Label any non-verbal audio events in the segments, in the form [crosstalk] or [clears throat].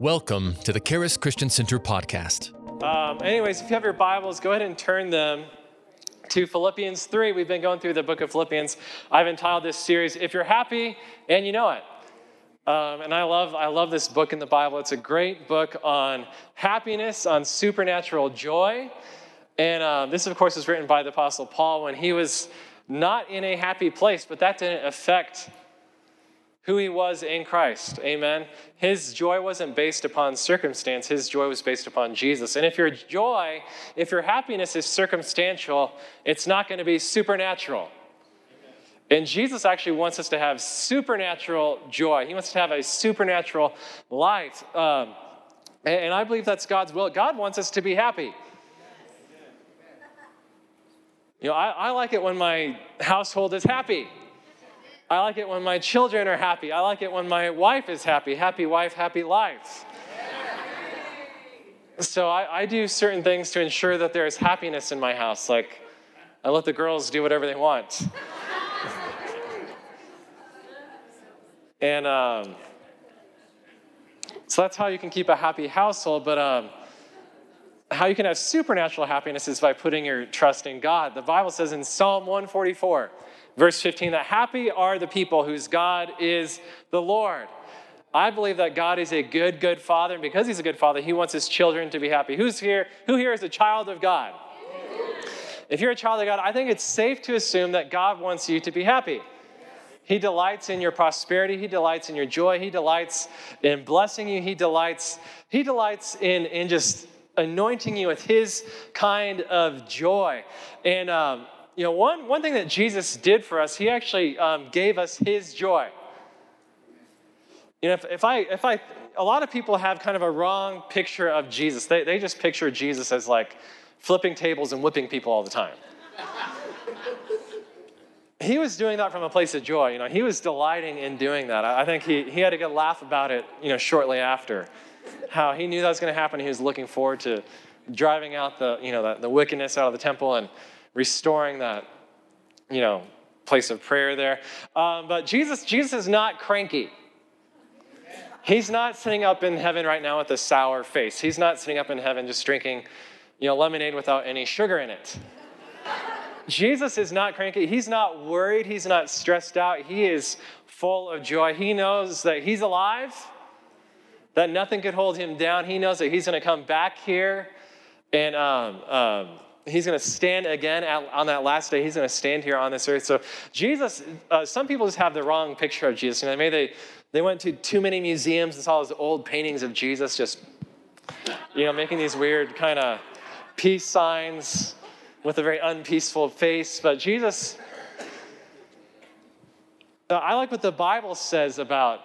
Welcome to the Charis Christian Center podcast. Um, anyways, if you have your Bibles, go ahead and turn them to Philippians 3. We've been going through the book of Philippians. I've entitled this series, If You're Happy and You Know It. Um, and I love, I love this book in the Bible. It's a great book on happiness, on supernatural joy. And uh, this, of course, was written by the Apostle Paul when he was not in a happy place, but that didn't affect who he was in Christ. Amen. His joy wasn't based upon circumstance, his joy was based upon Jesus. And if your joy, if your happiness is circumstantial, it's not going to be supernatural. And Jesus actually wants us to have supernatural joy. He wants us to have a supernatural life. Um, and I believe that's God's will. God wants us to be happy. You know, I, I like it when my household is happy. I like it when my children are happy. I like it when my wife is happy. Happy wife, happy life. So I, I, do certain things to ensure that there is happiness in my house. Like I let the girls do whatever they want. and um, so that's how you can keep a happy household. But um, how you can have supernatural happiness is by putting your trust in God. The Bible says in Psalm 144, Verse 15 that happy are the people whose God is the Lord. I believe that God is a good, good father, and because he's a good father, he wants his children to be happy. Who's here? Who here is a child of God? If you're a child of God, I think it's safe to assume that God wants you to be happy. He delights in your prosperity, he delights in your joy, he delights in blessing you, he delights, he delights in, in just anointing you with his kind of joy. And um, you know, one, one thing that Jesus did for us, he actually um, gave us his joy. You know, if, if, I, if I, a lot of people have kind of a wrong picture of Jesus. They, they just picture Jesus as like flipping tables and whipping people all the time. he was doing that from a place of joy. You know, he was delighting in doing that. I, I think he, he had a good laugh about it, you know, shortly after. How he knew that was going to happen. He was looking forward to driving out the, you know, the, the wickedness out of the temple and restoring that, you know, place of prayer there. Um, but Jesus, Jesus is not cranky. He's not sitting up in heaven right now with a sour face. He's not sitting up in heaven just drinking, you know, lemonade without any sugar in it. Jesus is not cranky. He's not worried. He's not stressed out. He is full of joy. He knows that he's alive, that nothing could hold him down. He knows that he's going to come back here and um, um, he's going to stand again at, on that last day. He's going to stand here on this earth. So Jesus, uh, some people just have the wrong picture of Jesus. You know, maybe they, they went to too many museums and saw those old paintings of Jesus just, you know, making these weird kind of peace signs with a very unpeaceful face. But Jesus, I like what the Bible says about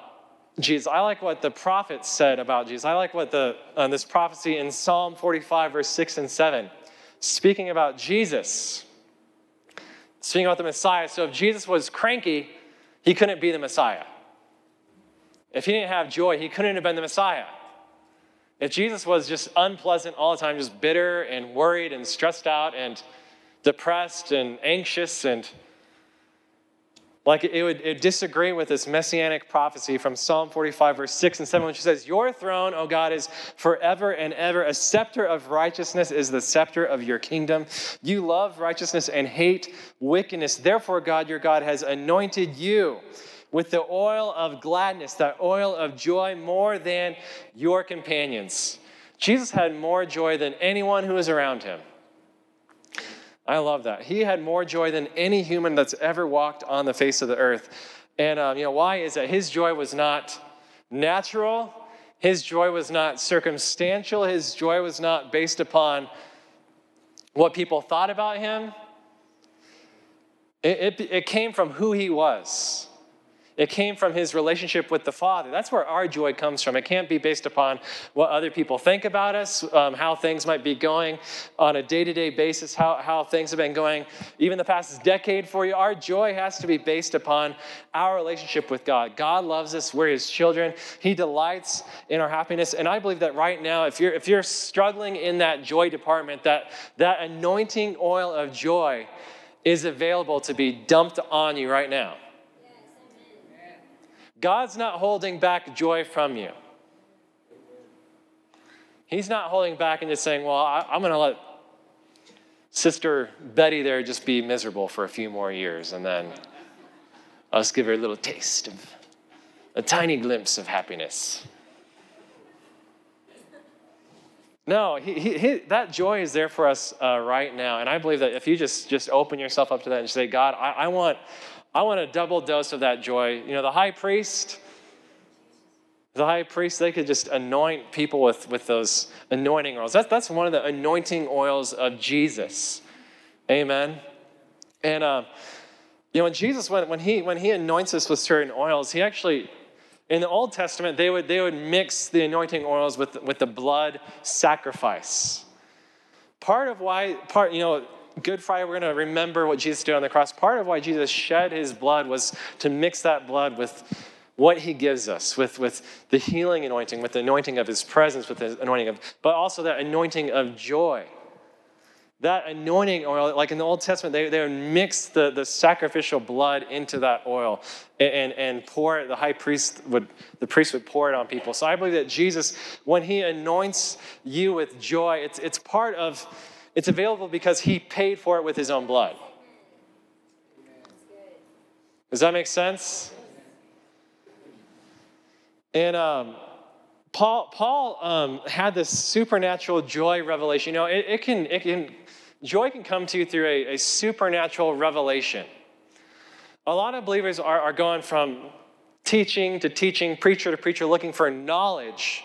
Jesus. I like what the prophets said about Jesus. I like what the uh, this prophecy in Psalm 45, verse 6 and 7 speaking about Jesus, speaking about the Messiah. So if Jesus was cranky, he couldn't be the Messiah. If he didn't have joy, he couldn't have been the Messiah. If Jesus was just unpleasant all the time, just bitter and worried and stressed out and depressed and anxious and like it would it disagree with this messianic prophecy from Psalm 45, verse 6 and 7, which says, Your throne, O God, is forever and ever. A scepter of righteousness is the scepter of your kingdom. You love righteousness and hate wickedness. Therefore, God, your God, has anointed you with the oil of gladness, the oil of joy, more than your companions. Jesus had more joy than anyone who was around him. I love that. He had more joy than any human that's ever walked on the face of the earth. And um, you know why is that his joy was not natural. His joy was not circumstantial. His joy was not based upon what people thought about him. It, it, it came from who he was. It came from his relationship with the Father. That's where our joy comes from. It can't be based upon what other people think about us, um, how things might be going on a day to day basis, how, how things have been going even the past decade for you. Our joy has to be based upon our relationship with God. God loves us, we're his children. He delights in our happiness. And I believe that right now, if you're, if you're struggling in that joy department, that, that anointing oil of joy is available to be dumped on you right now. God's not holding back joy from you. He's not holding back and just saying, well, I, I'm going to let Sister Betty there just be miserable for a few more years, and then just give her a little taste of a tiny glimpse of happiness. No, he, he, he, that joy is there for us uh, right now. And I believe that if you just, just open yourself up to that and say, God, I, I, want, I want a double dose of that joy. You know, the high priest, the high priest, they could just anoint people with, with those anointing oils. That's, that's one of the anointing oils of Jesus. Amen. And, uh, you know, when Jesus, when, when, he, when he anoints us with certain oils, he actually in the Old Testament, they would, they would mix the anointing oils with, with the blood sacrifice. Part of why, part, you know, Good Friday, we're going to remember what Jesus did on the cross. Part of why Jesus shed his blood was to mix that blood with what he gives us, with, with the healing anointing, with the anointing of his presence, with the anointing of, but also that anointing of joy that anointing oil, like in the Old Testament, they, they would mix the, the sacrificial blood into that oil and, and pour it. The high priest would, the priest would pour it on people. So I believe that Jesus, when he anoints you with joy, it's, it's part of, it's available because he paid for it with his own blood. Does that make sense? And um, Paul, Paul um, had this supernatural joy revelation. You know, it, it, can, it can Joy can come to you through a, a supernatural revelation. A lot of believers are, are going from teaching to teaching, preacher to preacher, looking for knowledge.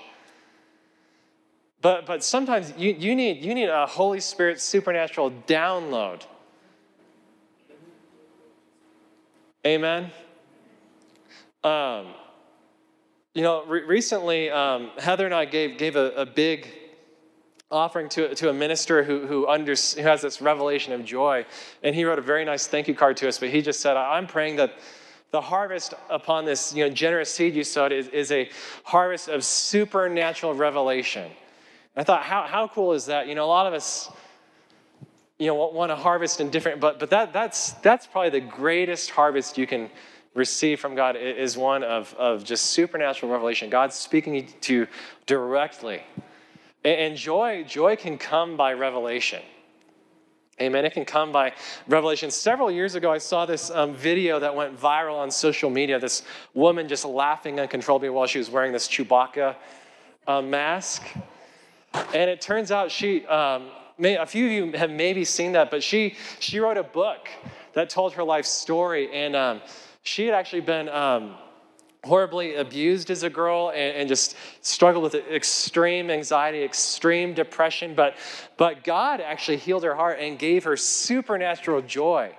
But, but sometimes you, you, need, you need a Holy Spirit supernatural download. Amen. Um, you know, re- recently, um, Heather and I gave, gave a, a big offering to, to a minister who, who, under, who has this revelation of joy. And he wrote a very nice thank you card to us, but he just said, I'm praying that the harvest upon this you know, generous seed you sowed is, is a harvest of supernatural revelation. I thought, how, how cool is that? You know, a lot of us, you know, want to harvest in different, but, but that, that's, that's probably the greatest harvest you can receive from God is one of, of just supernatural revelation. God speaking to you directly. And joy, joy can come by revelation. Amen. It can come by revelation. Several years ago, I saw this um, video that went viral on social media. This woman just laughing uncontrollably while she was wearing this Chewbacca uh, mask. And it turns out she, um, may, a few of you have maybe seen that, but she, she wrote a book that told her life story. And um, she had actually been um, horribly abused as a girl and, and, just struggled with extreme anxiety, extreme depression. But, but God actually healed her heart and gave her supernatural joy.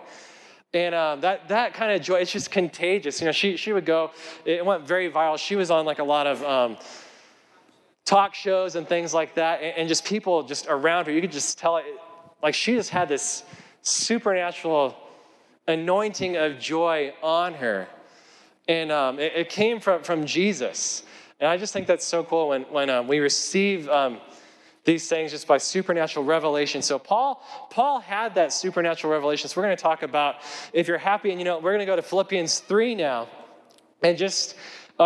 And um, that, that kind of joy, it's just contagious. You know, she, she would go, it went very viral. She was on like a lot of um, talk shows and things like that. And, and, just people just around her, you could just tell it, like she just had this supernatural anointing of joy on her. And um, it, it, came from, from Jesus. And I just think that's so cool when, when um, we receive um, these things just by supernatural revelation. So Paul, Paul had that supernatural revelation. So we're going to talk about if you're happy, and you know, we're going to go to Philippians 3 now and just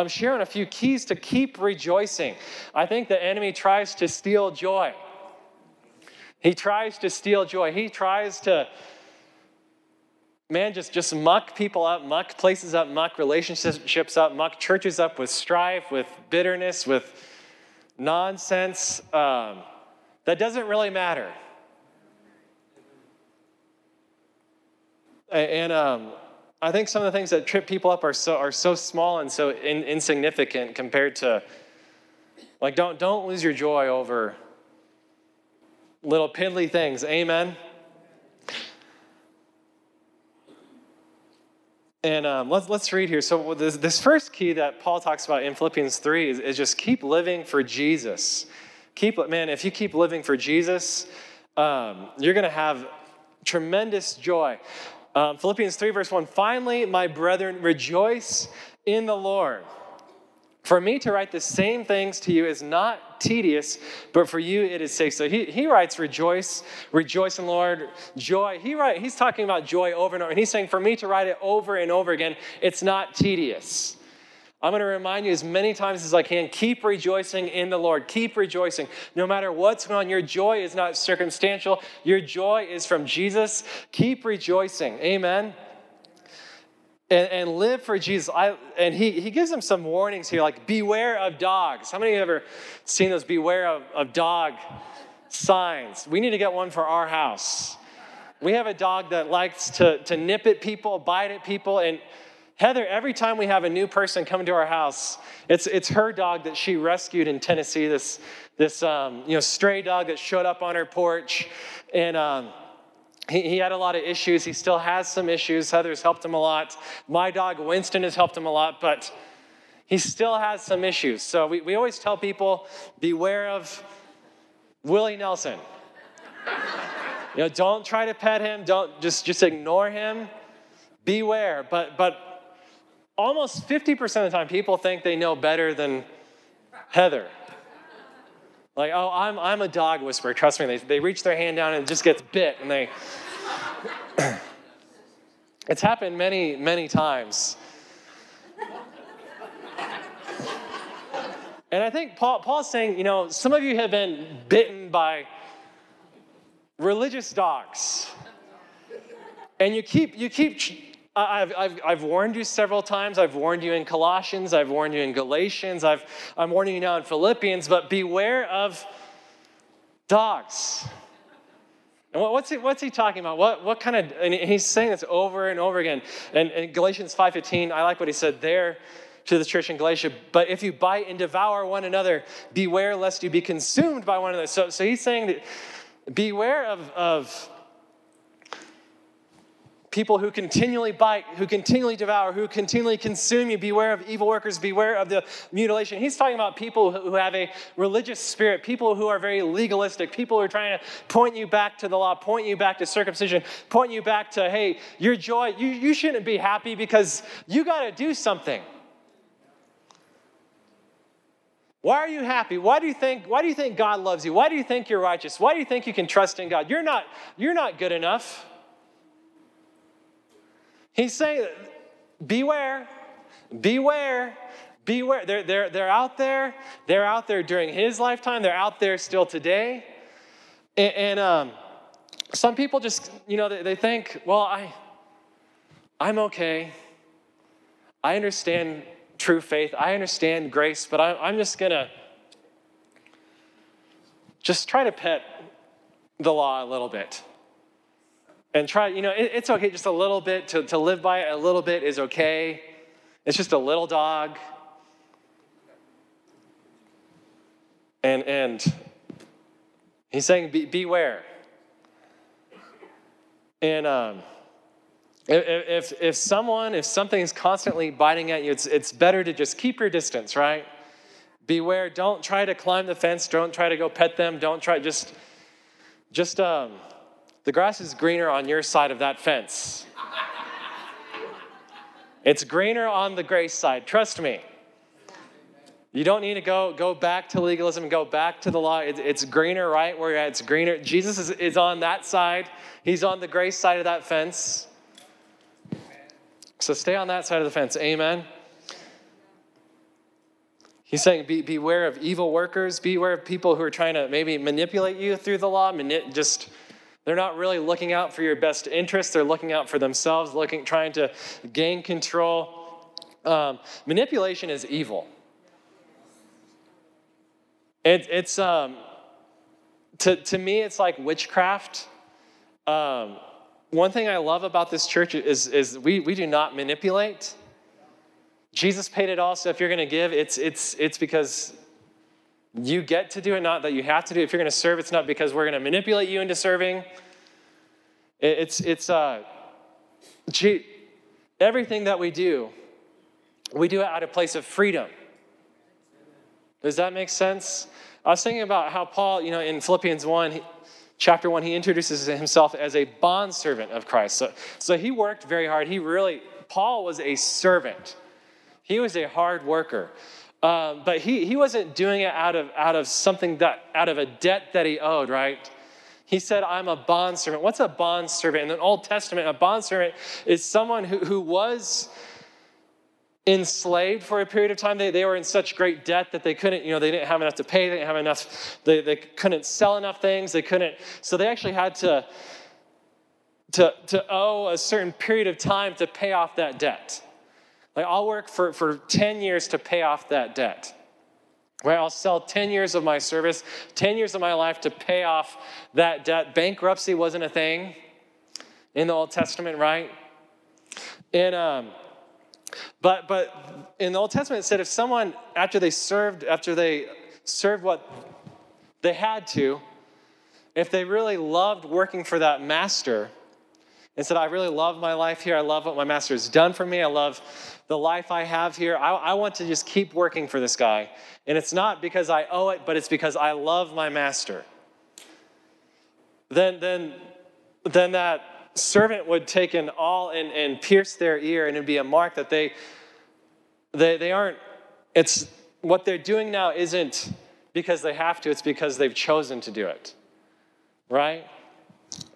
share on a few keys to keep rejoicing. I think the enemy tries to steal joy. He tries to steal joy. He tries to man, just, just muck people up, muck places up, muck relationships up, muck churches up with strife, with bitterness, with nonsense. Um, that doesn't really matter. And um, I think some of the things that trip people up are so, are so small and so in, insignificant compared to, like, don't, don't lose your joy over little piddly things. Amen? And um, let's, let's read here. So, this, this, first key that Paul talks about in Philippians 3 is, is, just keep living for Jesus. Keep, man, if you keep living for Jesus, um, you're going to have tremendous joy. Um, Philippians 3, verse 1 Finally, my brethren, rejoice in the Lord. For me to write the same things to you is not tedious, but for you it is safe. So he, he writes, rejoice, rejoice in Lord, joy. He write, he's talking about joy over and over. And he's saying, for me to write it over and over again, it's not tedious. I'm going to remind you as many times as I can keep rejoicing in the Lord. Keep rejoicing. No matter what's going on, your joy is not circumstantial, your joy is from Jesus. Keep rejoicing. Amen. And, and live for Jesus. I, and he, he gives them some warnings here, like beware of dogs. How many of you have ever seen those beware of, of dog signs? We need to get one for our house. We have a dog that likes to, to nip at people, bite at people, and Heather, every time we have a new person come to our house, it's, it's her dog that she rescued in Tennessee, this, this um, you know, stray dog that showed up on her porch. And um, he, he had a lot of issues. He still has some issues. Heather's helped him a lot. My dog, Winston, has helped him a lot, but he still has some issues. So we, we always tell people beware of Willie Nelson. you know, don't try to pet him, don't just, just ignore him. Beware. But, but almost 50% of the time, people think they know better than Heather. Like, oh, I'm, I'm a dog whisperer. Trust me, they, they reach their hand down and it just gets bit, and they. [coughs] it's happened many, many times. And I think Paul, Paul's saying, you know, some of you have been bitten by religious dogs. And you keep, you keep I've, I've, I've warned you several times. I've warned you in Colossians. I've warned you in Galatians. I've, I'm warning you now in Philippians, but beware of dogs. And what's he, what's he talking about? What, what kind of, and he's saying this over and over again. And in Galatians 5.15, I like what he said there to the church in Galatia. But if you bite and devour one another, beware lest you be consumed by one another. So, so he's saying that beware of, of people who continually bite, who continually devour, who continually consume you. Beware of evil workers, beware of the mutilation. He's talking about people who have a religious spirit, people who are very legalistic, people who are trying to point you back to the law, point you back to circumcision, point you back to, hey, your joy, you, you shouldn't be happy because you got to do something. Why are you happy? Why do you think why do you think God loves you? Why do you think you're righteous? Why do you think you can trust in God? You're not you're not good enough. He's saying, beware, beware, beware. They're, they're, they're out there. They're out there during his lifetime. They're out there still today. And, and um, some people just, you know, they, they think, well, I, I'm okay. I understand true faith. I understand grace, but I, I'm just going to just try to pet the law a little bit and try, you know, it, it's okay just a little bit to, to live by it, a little bit is okay. It's just a little dog. And, and he's saying, Be, beware. And um, if, if, someone, if something is constantly biting at you, it's, it's better to just keep your distance, right? Beware. Don't try to climb the fence. Don't try to go pet them. Don't try, just, just, um, the grass is greener on your side of that fence. It's greener on the grace side, trust me. You don't need to go, go back to legalism, go back to the law. It, it's greener right where you're at. It's greener. Jesus is, is on that side, He's on the grace side of that fence. So stay on that side of the fence. Amen. He's saying, Be, beware of evil workers, beware of people who are trying to maybe manipulate you through the law, mani- just they're not really looking out for your best interests. They're looking out for themselves, looking, trying to gain control. Um, manipulation is evil. It, it's um, to, to me, it's like witchcraft. Um, one thing I love about this church is, is we, we do not manipulate. Jesus paid it all, so if you're going to give, it's, it's, it's because you get to do it, not that you have to do it. If you're going to serve, it's not because we're going to manipulate you into serving. It's, it's, uh, gee, everything that we do, we do it out of a place of freedom. Does that make sense? I was thinking about how Paul, you know, in Philippians 1, he, chapter 1, he introduces himself as a bondservant of Christ. So, so he worked very hard. He really, Paul was a servant, he was a hard worker. Um, but he, he wasn't doing it out of, out of something that, out of a debt that he owed, right? He said, I'm a bondservant. What's a bondservant? In the Old Testament, a bondservant is someone who, who was enslaved for a period of time. They, they were in such great debt that they couldn't, you know, they didn't have enough to pay, they didn't have enough, they, they couldn't sell enough things, they couldn't, so they actually had to, to, to owe a certain period of time to pay off that debt. Like, I'll work for, for 10 years to pay off that debt. Right? I'll sell 10 years of my service, 10 years of my life to pay off that debt. Bankruptcy wasn't a thing in the Old Testament, right? And, um, but, but in the Old Testament, it said if someone, after they served, after they served what they had to, if they really loved working for that master, and said, I really love my life here. I love what my master has done for me. I love the life I have here. I, I, want to just keep working for this guy. And it's not because I owe it, but it's because I love my master. Then, then, then that servant would take an awl and, and pierce their ear, and it'd be a mark that they, they, they aren't, it's what they're doing now isn't because they have to, it's because they've chosen to do it. Right?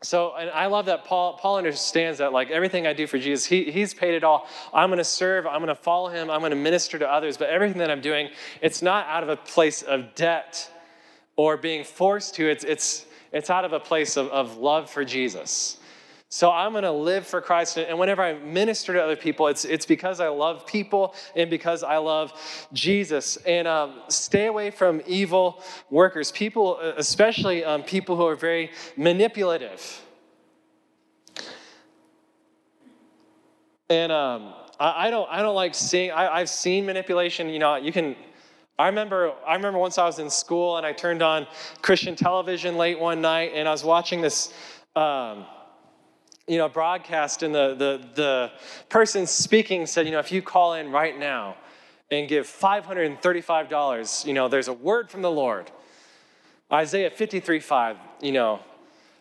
So, and I love that Paul, Paul understands that, like everything I do for Jesus, he, he's paid it all. I'm going to serve, I'm going to follow him, I'm going to minister to others, but everything that I'm doing, it's not out of a place of debt or being forced to, it's, it's, it's out of a place of, of love for Jesus. So I'm going to live for Christ. And whenever I minister to other people, it's, it's because I love people and because I love Jesus. And um, stay away from evil workers, people, uh, especially um, people who are very manipulative. And um, I, I, don't, I don't like seeing, I, I've seen manipulation. You know, you can, I remember, I remember once I was in school and I turned on Christian television late one night and I was watching this. Um, you know, broadcast, and the, the, the person speaking said, you know, if you call in right now and give $535, you know, there's a word from the Lord. Isaiah 53 5, you know,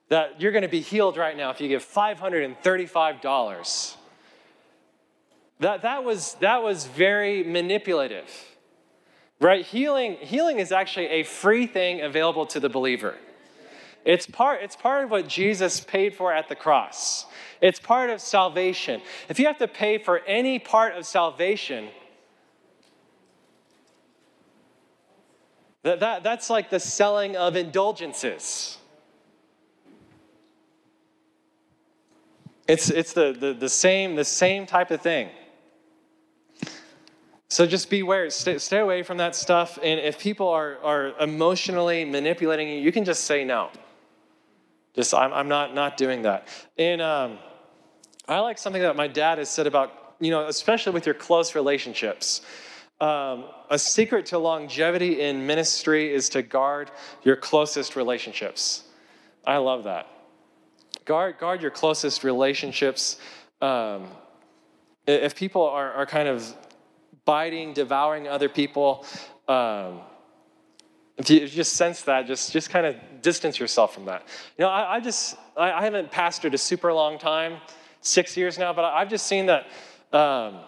that you're going to be healed right now if you give $535. That, that, was, that was very manipulative, right? Healing, healing is actually a free thing available to the believer. It's part, it's part of what Jesus paid for at the cross. It's part of salvation. If you have to pay for any part of salvation, that, that, that's like the selling of indulgences. It's, it's the, the, the, same, the same type of thing. So just beware, stay, stay away from that stuff. And if people are, are emotionally manipulating you, you can just say no. Just, I'm, I'm not, not doing that. And um, I like something that my dad has said about, you know, especially with your close relationships. Um, a secret to longevity in ministry is to guard your closest relationships. I love that. Guard, guard your closest relationships. Um, if people are, are kind of biting, devouring other people, um, if you just sense that, just, just kind of distance yourself from that. You know, I, I just, I, I, haven't pastored a super long time, six years now, but I, have just seen that, um,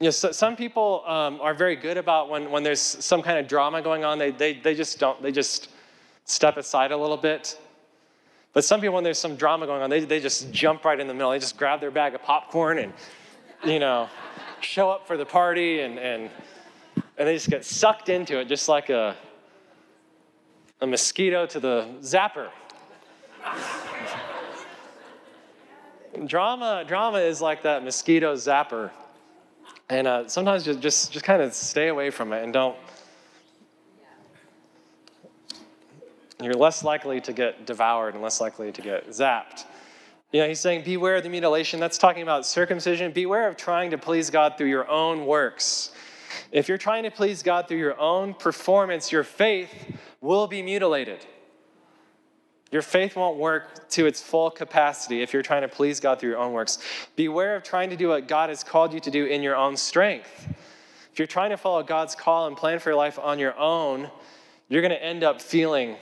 you know, so, some people um, are very good about when, when there's some kind of drama going on, they, they, they just don't, they just step aside a little bit. But some people, when there's some drama going on, they, they just jump right in the middle. They just grab their bag of popcorn and, you know, show up for the party and, and and they just get sucked into it, just like a, a mosquito to the zapper. drama, drama is like that mosquito zapper. And uh, sometimes just, just, just kind of stay away from it and don't. You're less likely to get devoured and less likely to get zapped. You know, he's saying, beware of the mutilation. That's talking about circumcision. Beware of trying to please God through your own works. If you're trying to please God through your own performance, your faith will be mutilated. Your faith won't work to its full capacity if you're trying to please God through your own works. Beware of trying to do what God has called you to do in your own strength. If you're trying to follow God's call and plan for your life on your own, you're going to end up feeling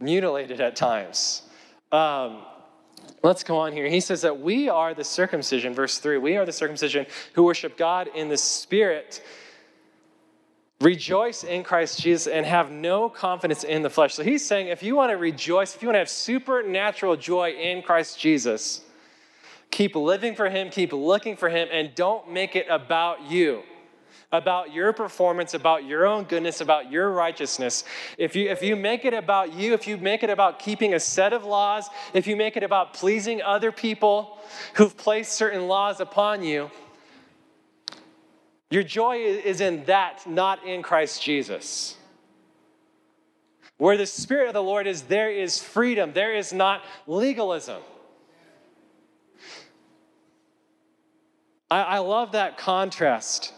mutilated at times. Um, Let's go on here. He says that we are the circumcision, verse 3. We are the circumcision who worship God in the Spirit, rejoice in Christ Jesus, and have no confidence in the flesh. So he's saying if you want to rejoice, if you want to have supernatural joy in Christ Jesus, Keep living for Him, keep looking for Him, and don't make it about you, about your performance, about your own goodness, about your righteousness. If you, if you make it about you, if you make it about keeping a set of laws, if you make it about pleasing other people who've placed certain laws upon you, your joy is in that, not in Christ Jesus. Where the Spirit of the Lord is, there is freedom, there is not legalism. I, I love that contrast.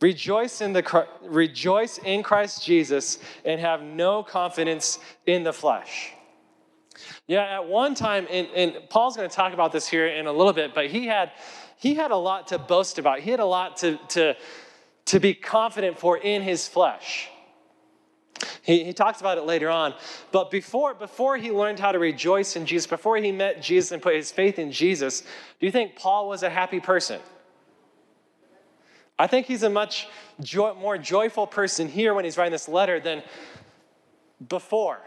Rejoice in, the, rejoice in Christ Jesus and have no confidence in the flesh. Yeah, at one time, and, and Paul's going to talk about this here in a little bit, but he had, he had a lot to boast about. He had a lot to, to, to be confident for in his flesh. He, he talks about it later on. But before, before he learned how to rejoice in Jesus, before he met Jesus and put his faith in Jesus, do you think Paul was a happy person? I think he's a much joy, more joyful person here when he's writing this letter than before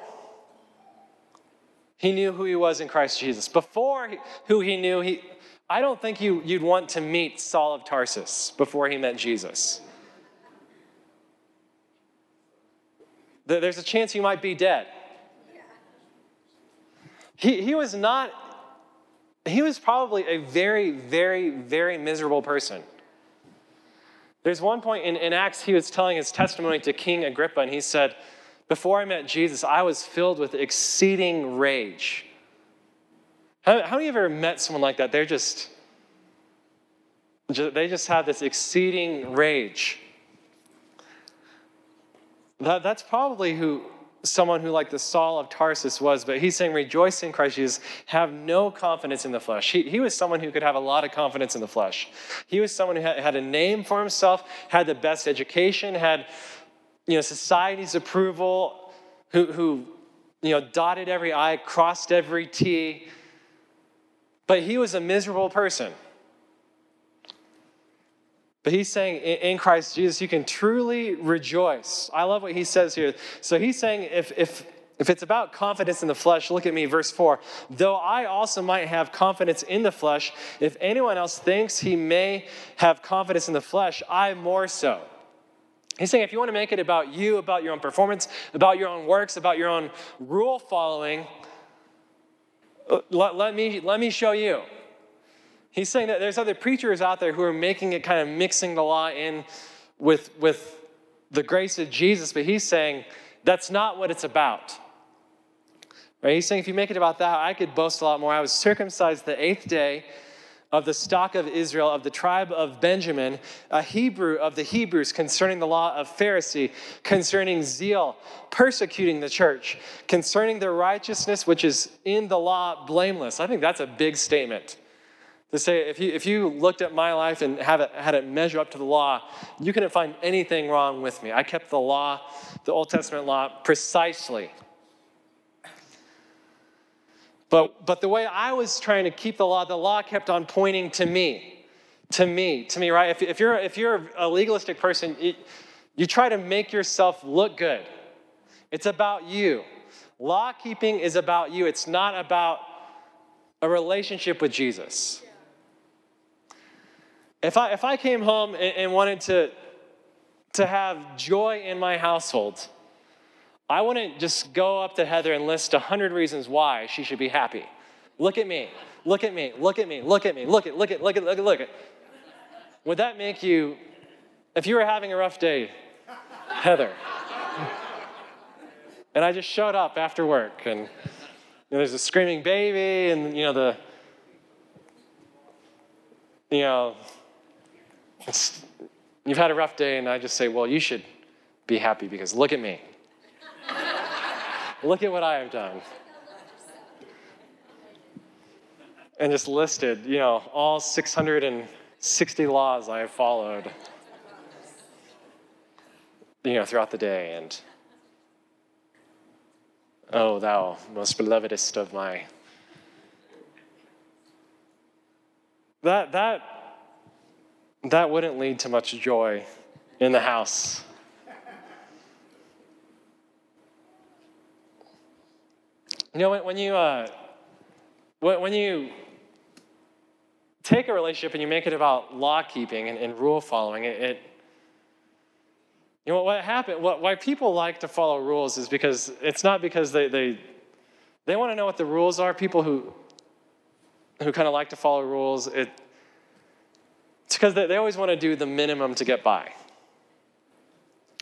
he knew who he was in Christ Jesus. Before who he knew, he, I don't think you, you'd want to meet Saul of Tarsus before he met Jesus. There's a chance he might be dead. He, he was not, he was probably a very, very, very miserable person. There's one point in, in Acts, he was telling his testimony to King Agrippa, and he said, Before I met Jesus, I was filled with exceeding rage. How, how many of you ever met someone like that? They're just, they just have this exceeding rage. That, that's probably who someone who, like the Saul of Tarsus, was, but he's saying, rejoice in Christ Jesus, have no confidence in the flesh. He, he was someone who could have a lot of confidence in the flesh. He was someone who had, had a name for himself, had the best education, had you know, society's approval, who, who you know, dotted every I, crossed every T. But he was a miserable person. But he's saying in Christ Jesus, you can truly rejoice. I love what he says here. So he's saying if, if, if it's about confidence in the flesh, look at me, verse 4. Though I also might have confidence in the flesh, if anyone else thinks he may have confidence in the flesh, I more so. He's saying if you want to make it about you, about your own performance, about your own works, about your own rule following, uh, let, let, me, let me show you. He's saying that there's other preachers out there who are making it kind of mixing the law in with, with the grace of Jesus, but he's saying that's not what it's about. Right? He's saying if you make it about that, I could boast a lot more. I was circumcised the eighth day of the stock of Israel, of the tribe of Benjamin, a Hebrew of the Hebrews, concerning the law of Pharisee, concerning zeal, persecuting the church, concerning the righteousness which is in the law, blameless. I think that's a big statement. To say, if you, if you looked at my life and have it, had it measure up to the law, you couldn't find anything wrong with me. I kept the law, the Old Testament law, precisely. But, but the way I was trying to keep the law, the law kept on pointing to me, to me, to me, right? If, if, you're, if you're a legalistic person, you, you try to make yourself look good. It's about you. Law keeping is about you, it's not about a relationship with Jesus. If I, if I came home and, and wanted to, to have joy in my household, I wouldn't just go up to Heather and list 100 reasons why she should be happy. Look at me. Look at me. Look at me. Look at me. Look at look at look at look at look at. Would that make you if you were having a rough day, Heather? And I just showed up after work and you know, there's a screaming baby and you know the you know you've had a rough day, and I just say, Well, you should be happy because look at me. [laughs] look at what I have done. And just listed, you know, all 660 laws I have followed, you know, throughout the day. And, oh, thou most belovedest of my. That, that that wouldn't lead to much joy in the house. You know, when, you, uh, when you take a relationship and you make it about law keeping and, and rule following, it, it you know what happened? What, why people like to follow rules is because it's not because they they, they want to know what the rules are. People who who kind of like to follow rules, it, it's because they, always want to do the minimum to get by.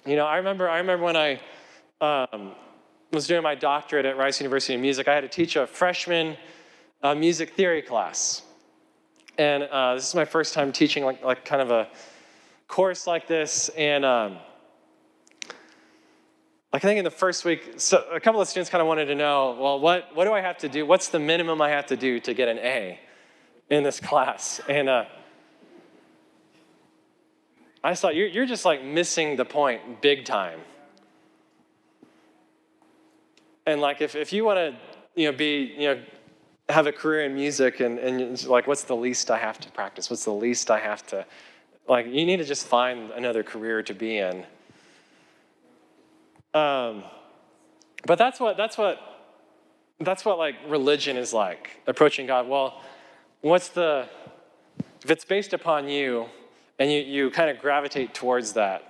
You know, I remember I remember when I um, was doing my doctorate at Rice University of Music, I had to teach a freshman uh, music theory class. And uh, this is my first time teaching like, like kind of a course like this. And um, like I think in the first week, so a couple of students kind of wanted to know, well, what, what do I have to do? What's the minimum I have to do to get an A in this class? And uh, I thought, you're, you're just like missing the point big time. And like if, if you want to, you know, be, you know, have a career in music and, and like, what's the least I have to practice? What's the least I have to, like, you need to just find another career to be in. Um, but that's what that's what that's what like religion is like approaching God. Well, what's the if it's based upon you and you, you kind of gravitate towards that,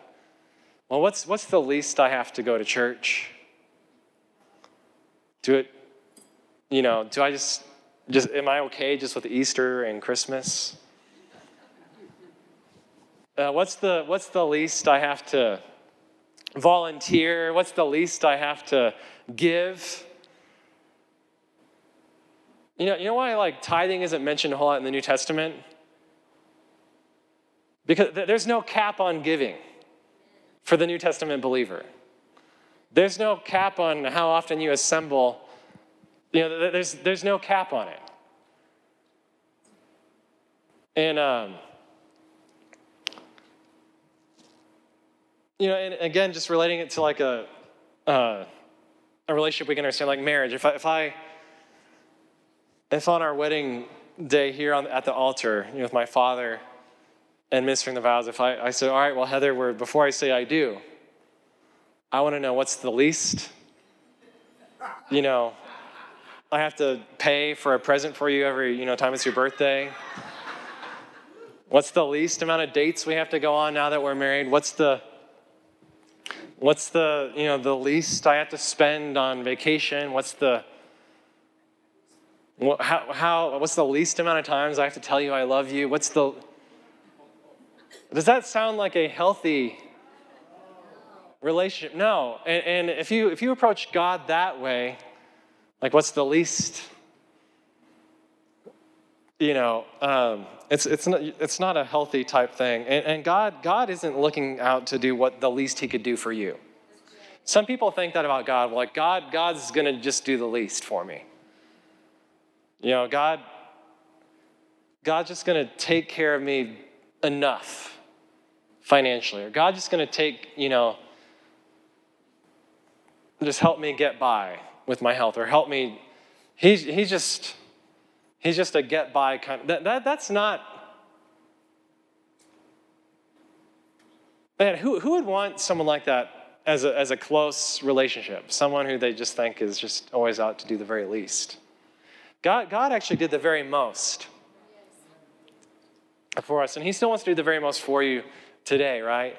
well, what's what's the least I have to go to church? Do it, you know, do I just just am I okay just with Easter and Christmas? Uh, what's the what's the least I have to volunteer? What's the least I have to give? You know, you know why like tithing isn't mentioned a whole lot in the New Testament? Because there's no cap on giving for the New Testament believer. There's no cap on how often you assemble. You know, there's, there's no cap on it. And um, you know, and again, just relating it to like a uh, a relationship we can understand, like marriage. If I, if I if on our wedding day here on, at the altar, you know, with my father and ministering the vows, if I, I said, all right, well, Heather, we're, before I say I do, I want to know what's the least, you know, I have to pay for a present for you every, you know, time it's your birthday. What's the least amount of dates we have to go on now that we're married? What's the What's the, you know, the least I have to spend on vacation? What's the, how, how, what's the least amount of times I have to tell you I love you? What's the, does that sound like a healthy relationship? No. And, and if, you, if you approach God that way, like what's the least, you know, um, it's, it's, not, it's not a healthy type thing. And, and God, God isn't looking out to do what the least he could do for you. Some people think that about God. Like, God, God's to just do the least for me. You know, God, God's just to take care of me enough financially. Or God's just going to take, you know, just help me get by with my health or help me. He's, he's just He's just a get by kind of, that, that, that's not, man, who, who would want someone like that as a, as a close relationship? Someone who they just think is just always out to do the very least. God, God actually did the very most for us, and He still wants to do the very most for you today, right?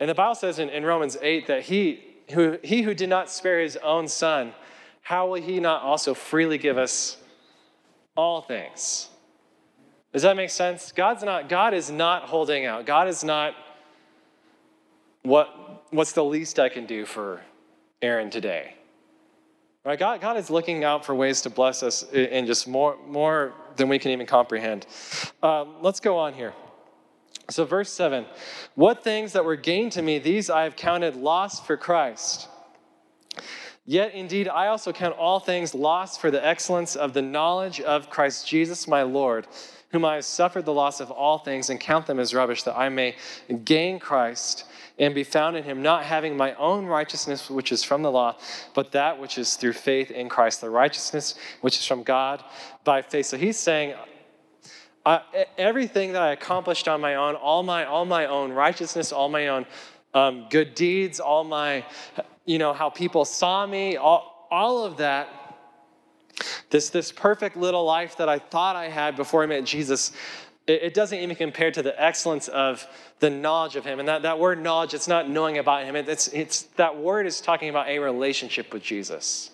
And the Bible says in, in Romans 8 that he who, he who did not spare his own son, how will he not also freely give us all things. Does that make sense? God's not, God is not holding out. God is not what, what's the least I can do for Aaron today. Right? God, God is looking out for ways to bless us in just more, more than we can even comprehend. Um, let's go on here. So, verse 7 What things that were gained to me, these I have counted lost for Christ. Yet indeed, I also count all things lost for the excellence of the knowledge of Christ Jesus my Lord, whom I have suffered the loss of all things and count them as rubbish, that I may gain Christ and be found in him, not having my own righteousness, which is from the law, but that which is through faith in Christ, the righteousness which is from God by faith. So he's saying, everything that I accomplished on my own, all my, all my own righteousness, all my own um, good deeds, all my you know, how people saw me, all, all of that, This, this perfect little life that I thought I had before I met Jesus, it, doesn't even compare to the excellence of the knowledge of Him. And that, that word knowledge, it's not knowing about Him, it, it's, it's, that word is talking about a relationship with Jesus.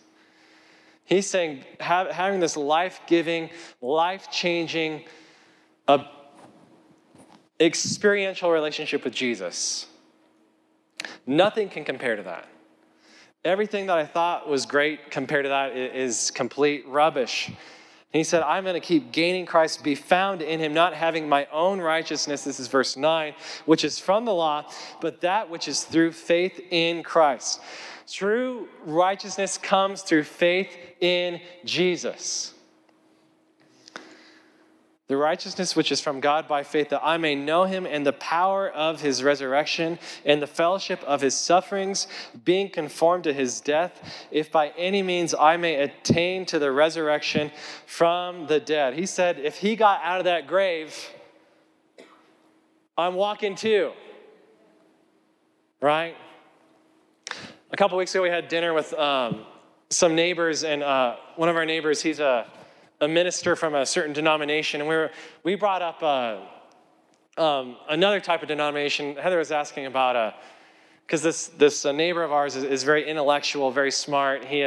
He's saying have, having this life giving, life changing, uh, experiential relationship with Jesus. Nothing can compare to that. Everything that I thought was great compared to that is complete rubbish. He said, I'm going to keep gaining Christ, be found in him, not having my own righteousness. This is verse 9, which is from the law, but that which is through faith in Christ. True righteousness comes through faith in Jesus. The righteousness which is from God by faith, that I may know him and the power of his resurrection and the fellowship of his sufferings, being conformed to his death, if by any means I may attain to the resurrection from the dead. He said, if he got out of that grave, I'm walking too. Right? A couple weeks ago, we had dinner with um, some neighbors, and uh, one of our neighbors, he's a, a, minister from a certain denomination, and we, were, we brought up uh, um, another type of denomination. Heather was asking about, because uh, this, this uh, neighbor of ours is, is, very intellectual, very smart. He,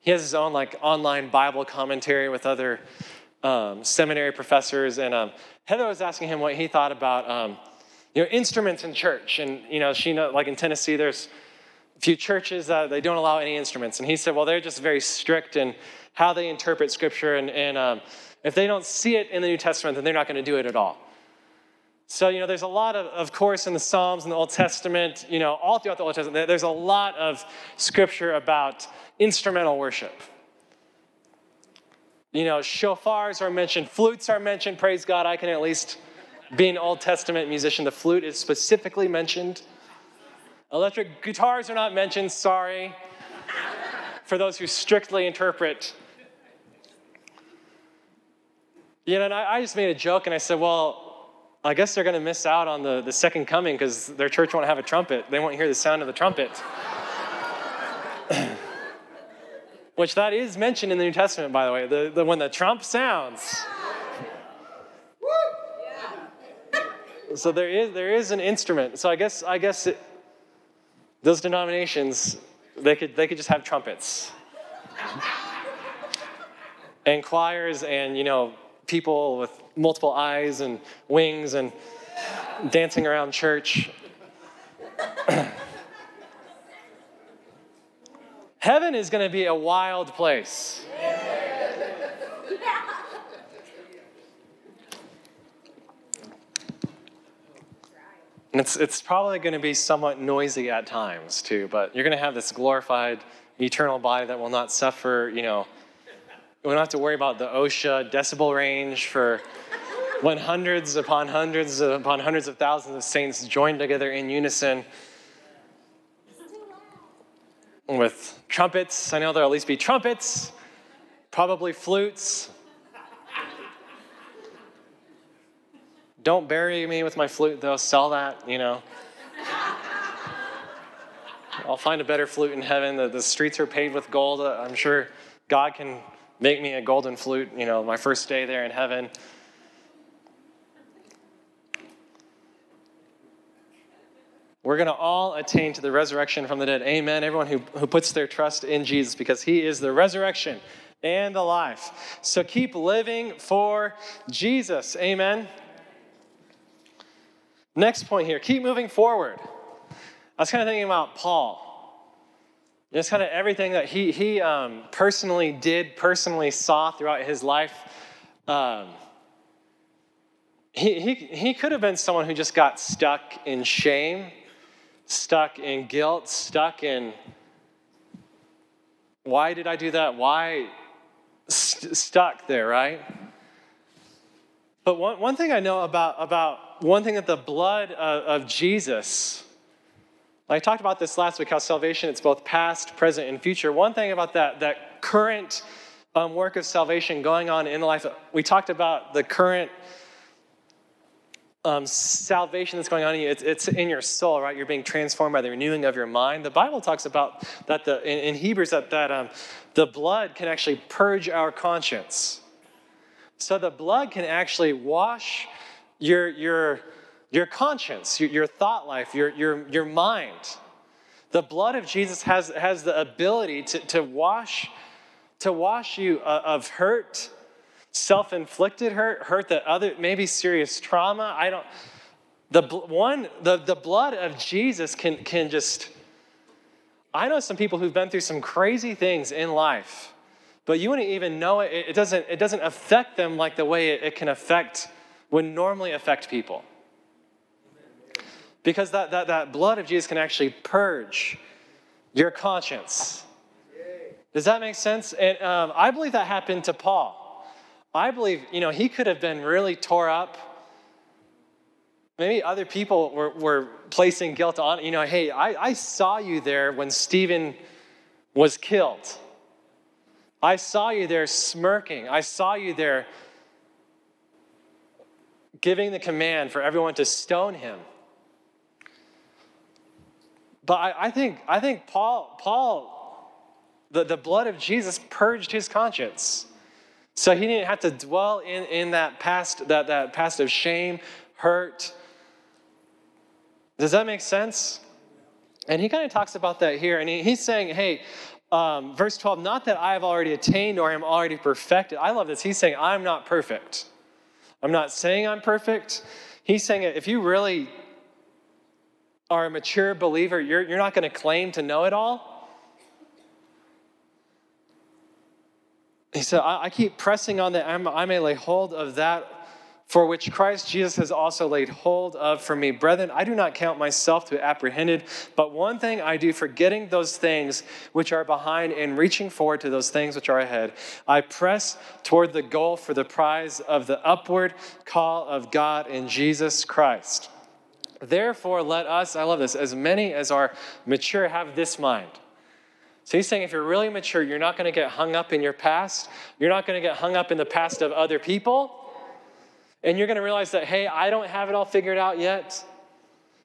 he has his own like online Bible commentary with other um, seminary professors, and um, Heather was asking him what he thought about um, you know, instruments in church. And, you know, she know, like in Tennessee, there's a few churches that they don't allow any instruments and he said well they're just very strict in how they interpret scripture and, and um, if they don't see it in the new testament then they're not going to do it at all. So you know there's a lot of of course in the psalms and the old testament you know all throughout the old testament there's a lot of scripture about instrumental worship. You know shofars are mentioned flutes are mentioned praise god i can at least be an old testament musician. The flute is specifically mentioned. Electric guitars are not mentioned, sorry, for those who strictly interpret. You know, and I, I just made a joke and I said, well, I guess they're going to miss out on the, the second coming because their church won't have a trumpet. They won't hear the sound of the trumpet. [coughs] Which that is mentioned in the New Testament, by the way, the, the when the trump sounds. [laughs] So there is there is an instrument. So I guess I guess it, those denominations, they could, they could just have trumpets. [laughs] and choirs and, you know, people with multiple eyes and wings and dancing around church. [clears throat] Heaven is going to be a wild place. And it's, it's probably going to be somewhat noisy at times too, but you're going to have this glorified eternal body that will not suffer, you know, we don't have to worry about the OSHA decibel range for when hundreds upon hundreds upon hundreds of thousands of saints join together in unison with trumpets. I know there'll at least be trumpets, probably flutes, Don't bury me with my flute, though. Sell that, you know. I'll find a better flute in heaven. The, the streets are paved with gold. I'm sure God can make me a golden flute, you know, my first day there in heaven. We're going to all attain to the resurrection from the dead. Amen. Everyone who, who puts their trust in Jesus because he is the resurrection and the life. So keep living for Jesus. Amen. Next point here keep moving forward. I was kind of thinking about Paul. Just kind of everything that he, he um, personally did, personally saw throughout his life. Um, he, he, he could have been someone who just got stuck in shame, stuck in guilt, stuck in why did I do that? Why st- stuck there, right? But one, one thing I know about, about one thing that the blood of, of Jesus, I talked about this last week, how salvation, it's both past, present, and future. One thing about that, that current um, work of salvation going on in the life, we talked about the current um, salvation that's going on in you. It's, it's, in your soul, right? You're being transformed by the renewing of your mind. The Bible talks about that the, in, in Hebrews that, that um, the blood can actually purge our conscience. So the blood can actually wash your, your, your conscience, your, your thought life, your, your, your mind. The blood of Jesus has, has the ability to, to, wash, to wash you uh, of hurt, self inflicted hurt, hurt that other, maybe serious trauma. I don't, the one, the, the blood of Jesus can, can just, I know some people who've been through some crazy things in life, but you wouldn't even know it. It doesn't, it doesn't affect them like the way it, it can affect, would normally affect people. Because that, that, that blood of Jesus can actually purge your conscience. Does that make sense? And um, I believe that happened to Paul. I believe, you know, he could have been really tore up. Maybe other people were, were placing guilt on, you know, hey, I, I saw you there when Stephen was killed. I saw you there smirking. I saw you there giving the command for everyone to stone him. But I, I, think, I think Paul, Paul the, the blood of Jesus purged his conscience. So he didn't have to dwell in, in that past, that, that past of shame, hurt. Does that make sense? And he kind of talks about that here. And he, he's saying, hey, um, verse 12, not that I have already attained or am already perfected. I love this. He's saying, I'm not perfect. I'm not saying I'm perfect. He's saying, if you really are a mature believer, you're, you're not going to claim to know it all. He said, I, I keep pressing on that I may lay hold of that for which Christ Jesus has also laid hold of for me. Brethren, I do not count myself to have apprehended, but one thing I do, forgetting those things which are behind and reaching forward to those things which are ahead, I press toward the goal for the prize of the upward call of God in Jesus Christ. Therefore, let us, I love this, as many as are mature have this mind. So he's saying if you're really mature, you're not going to get hung up in your past. You're not going to get hung up in the past of other people. And you're going to realize that, hey, I don't have it all figured out yet.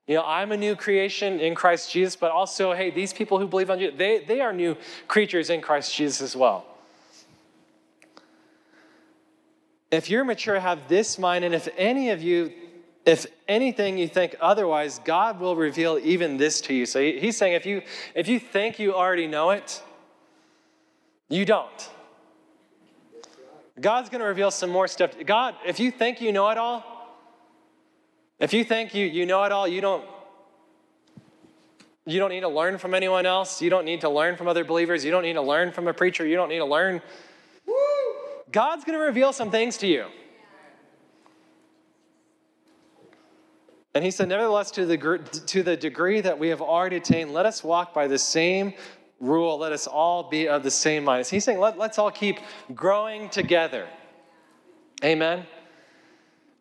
You know, I'm a new creation in Christ Jesus, but also, hey, these people who believe on Jesus, they, they are new creatures in Christ Jesus as well. If you're mature, have this mind, and if any of you if anything you think otherwise, God will reveal even this to you. So he's saying if you if you think you already know it, you don't. God's going to reveal some more stuff. God, if you think you know it all, if you think you, you know it all, you don't you don't need to learn from anyone else. You don't need to learn from other believers. You don't need to learn from a preacher. You don't need to learn. God's going to reveal some things to you. And he said, Nevertheless, to the, to the degree that we have already attained, let us walk by the same rule. Let us all be of the same mind. He's saying, let, let's all keep growing together. Amen.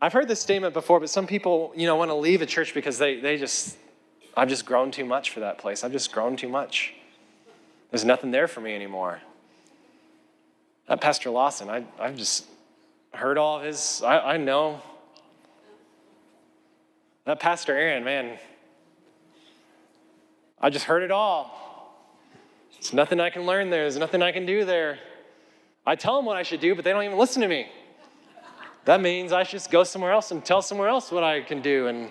I've heard this statement before, but some people, you know, want to leave a church because they, they just, I've just grown too much for that place. I've just grown too much. There's nothing there for me anymore. That Pastor Lawson, I, I've just heard all of his, I, I know that Pastor Aaron, man, I just heard it all. There's nothing I can learn there. There's nothing I can do there. I tell them what I should do, but they don't even listen to me. That means I should just go somewhere else and tell somewhere else what I can do. And,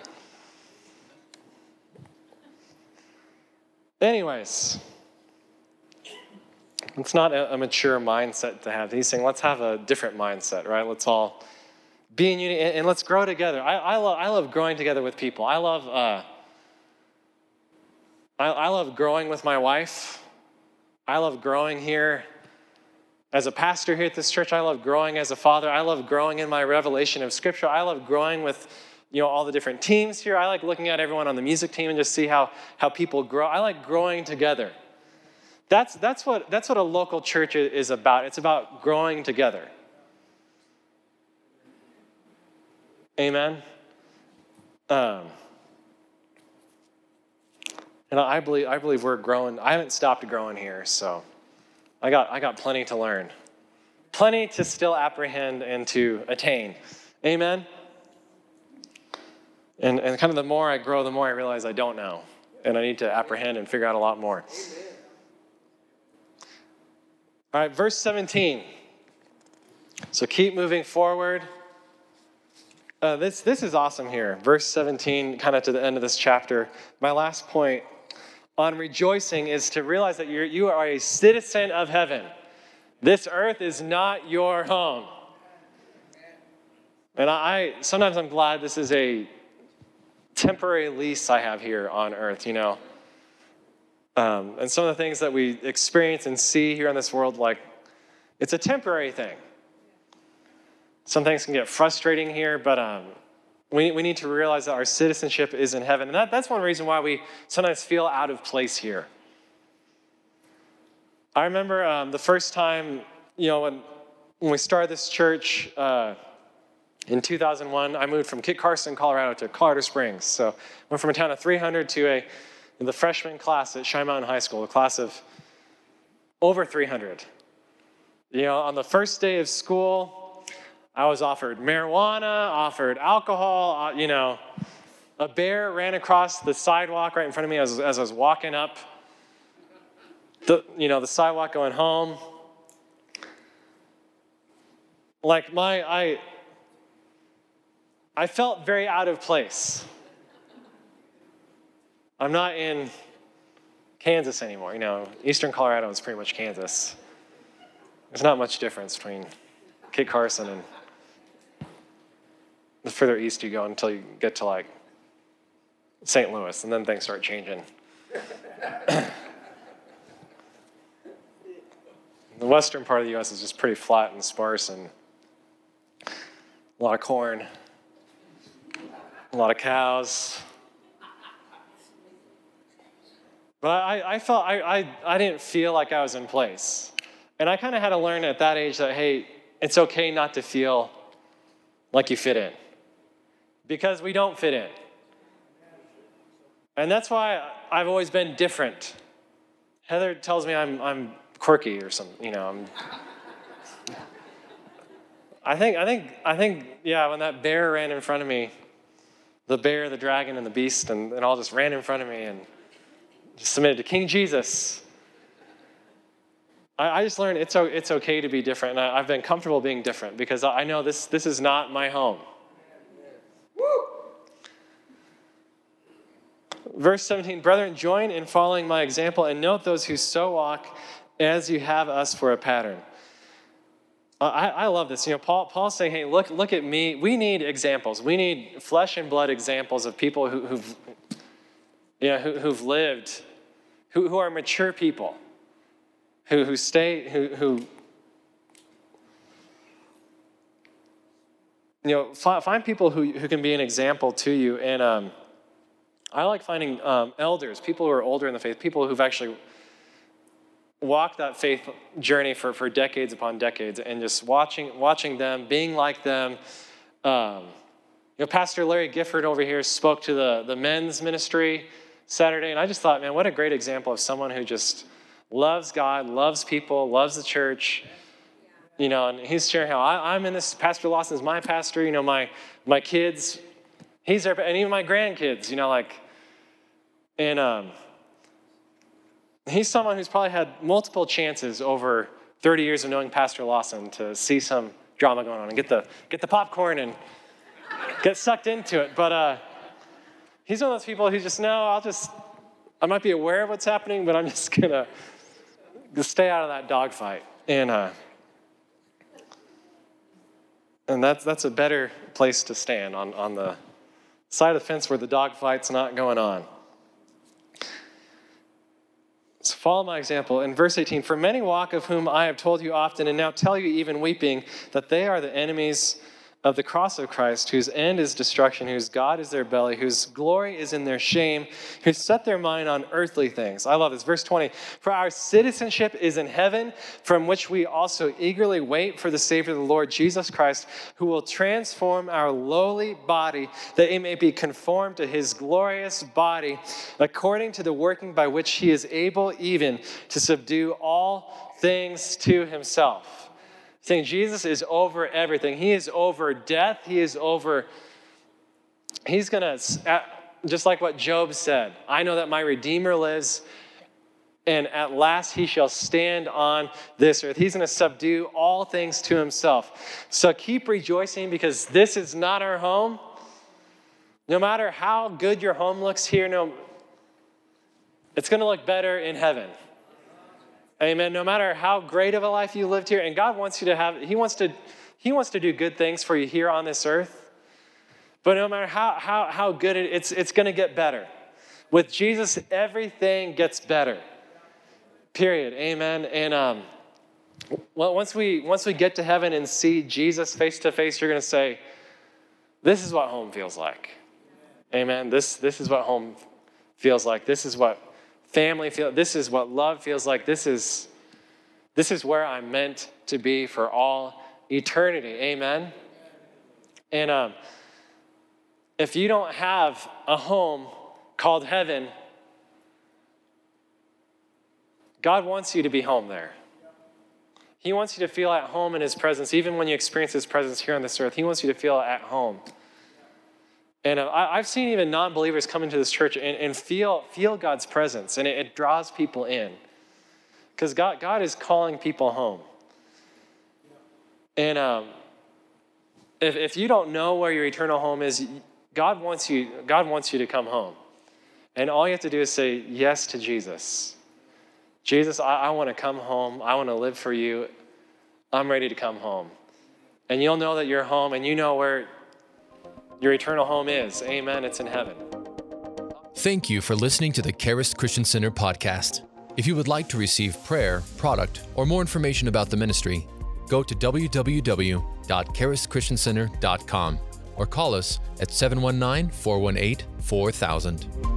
anyways, it's not a, mature mindset to have. He's saying, let's have a different mindset, right? Let's all be in unity and, let's grow together. I, I, love, I love growing together with people. I love, uh, I, I love growing with my wife. I love growing here as a pastor here at this church. I love growing as a father. I love growing in my revelation of Scripture. I love growing with you know all the different teams here. I like looking at everyone on the music team and just see how how people grow. I like growing together. That's that's what that's what a local church is about. It's about growing together. Amen. Um, and I believe I believe we're growing. I haven't stopped growing here, so I got I got plenty to learn, plenty to still apprehend and to attain. Amen. And, and kind of the more I grow, the more I realize I don't know. And I need to apprehend and figure out a lot more. All right, verse 17. So keep moving forward. Uh, this, this is awesome here. Verse 17, kind of to the end of this chapter. My last point on rejoicing is to realize that you're, you are a citizen of heaven. This earth is not your home. And I sometimes I'm glad this is a temporary lease I have here on earth, you know. Um, and some of the things that we experience and see here in this world, like, it's a temporary thing. Some things can get frustrating here, but um, we, we need to realize that our citizenship is in heaven. And that, that's one reason why we sometimes feel out of place here. I remember um, the first time, you know, when, when we started this church uh, in 2001, I moved from Kit Carson, Colorado to Colorado Springs. So I went from a town of 300 to a the freshman class at Cheyenne Mountain High School, a class of over 300. You know, on the first day of school, I was offered marijuana, offered alcohol, uh, you know, a bear ran across the sidewalk right in front of me as, as I was walking up the, you know, the sidewalk going home. Like my, I, I felt very out of place. I'm not in Kansas anymore. You know, eastern Colorado is pretty much Kansas. There's not much difference between Kit Carson and the further east you go until you get to like St. Louis, and then things start changing. [coughs] the western part of the U.S. is just pretty flat and sparse, and a lot of corn, a lot of cows, But I, I felt I, I, I didn't feel like I was in place. And I kind of had to learn at that age that, hey, it's okay not to feel like you fit in. Because we don't fit in. And that's why I've always been different. Heather tells me I'm, I'm quirky or something, you know, I'm. I think, I think, I think, yeah, when that bear ran in front of me, the bear, the dragon, and the beast, and, and all just ran in front of me, and just submitted to King Jesus. I, I just learned it's, it's okay to be different. And I, I've been comfortable being different because I know this, this is not my home. Verse 17, brethren, join in following my example and note those who so walk as you have us for a pattern. I, I love this. You know, Paul, Paul's saying, hey, look, look at me. We need examples. We need flesh and blood examples of people who, who've, you know, who, who've lived, who, who are mature people, who, who stay, who, who you know, find people who, who can be an example to you. And um, I like finding um, elders, people who are older in the faith, people who've actually walked that faith journey for, for decades upon decades, and just watching, watching them, being like them. Um, you know, Pastor Larry Gifford over here spoke to the, the men's ministry Saturday, and I just thought, man, what a great example of someone who just loves God, loves people, loves the church. You know, and he's sharing how I, am in this. Pastor Lawson's my pastor. You know, my my kids, he's there, and even my grandkids. You know, like, and um, he's someone who's probably had multiple chances over 30 years of knowing Pastor Lawson to see some drama going on and get the get the popcorn and get sucked into it. But uh, He's one of those people who just, no, I'll just, I might be aware of what's happening, but I'm [laughs] just gonna stay out of that dogfight. And uh, and that's that's a better place to stand on, on the side of the fence where the dogfight's not going on. So follow my example. In verse 18, for many walk of whom I have told you often, and now tell you even weeping, that they are the enemies of the cross of Christ, whose end is destruction, whose God is their belly, whose glory is in their shame, who set their mind on earthly things. I love this. Verse 20 For our citizenship is in heaven, from which we also eagerly wait for the Savior, the Lord Jesus Christ, who will transform our lowly body that it may be conformed to his glorious body, according to the working by which he is able even to subdue all things to himself saying Jesus is over everything. He is over death, He is over he's going to, just like what Job said, I know that my Redeemer lives, and at last he shall stand on this earth. He's going to subdue all things to himself. So keep rejoicing because this is not our home. No matter how good your home looks here, no, it's going to look better in heaven. Amen. No matter how great of a life you lived here, and God wants you to have, He wants to, He wants to do good things for you here on this earth. But no matter how, how, how good it, it's, it's going to get better. With Jesus, everything gets better. Period. Amen. And um, well, once we once we get to heaven and see Jesus face to face, you're going to say, "This is what home feels like." Amen. This this is what home feels like. This is what family feel This is what love feels like. This is this is where I'm meant to be for all eternity. Amen. And um, if you don't have a home called heaven, God wants you to be home there. He wants you to feel at home in His presence, even when you experience His presence here on this earth. He wants you to feel at home. And uh, I've seen even non believers come into this church and, and feel, feel God's presence, and it, it draws people in. Because God, God is calling people home. And um, if, if you don't know where your eternal home is, God wants, you, God wants you to come home. And all you have to do is say yes to Jesus. Jesus, I, I want to come home. I want to live for you. I'm ready to come home. And you'll know that you're home and you know where your eternal home is. Amen. It's in heaven. Thank you for listening to the Charis Christian Center podcast. If you would like to receive prayer, product, or more information about the ministry, go to www.charischristiancenter.com or call us at 719 418 4000.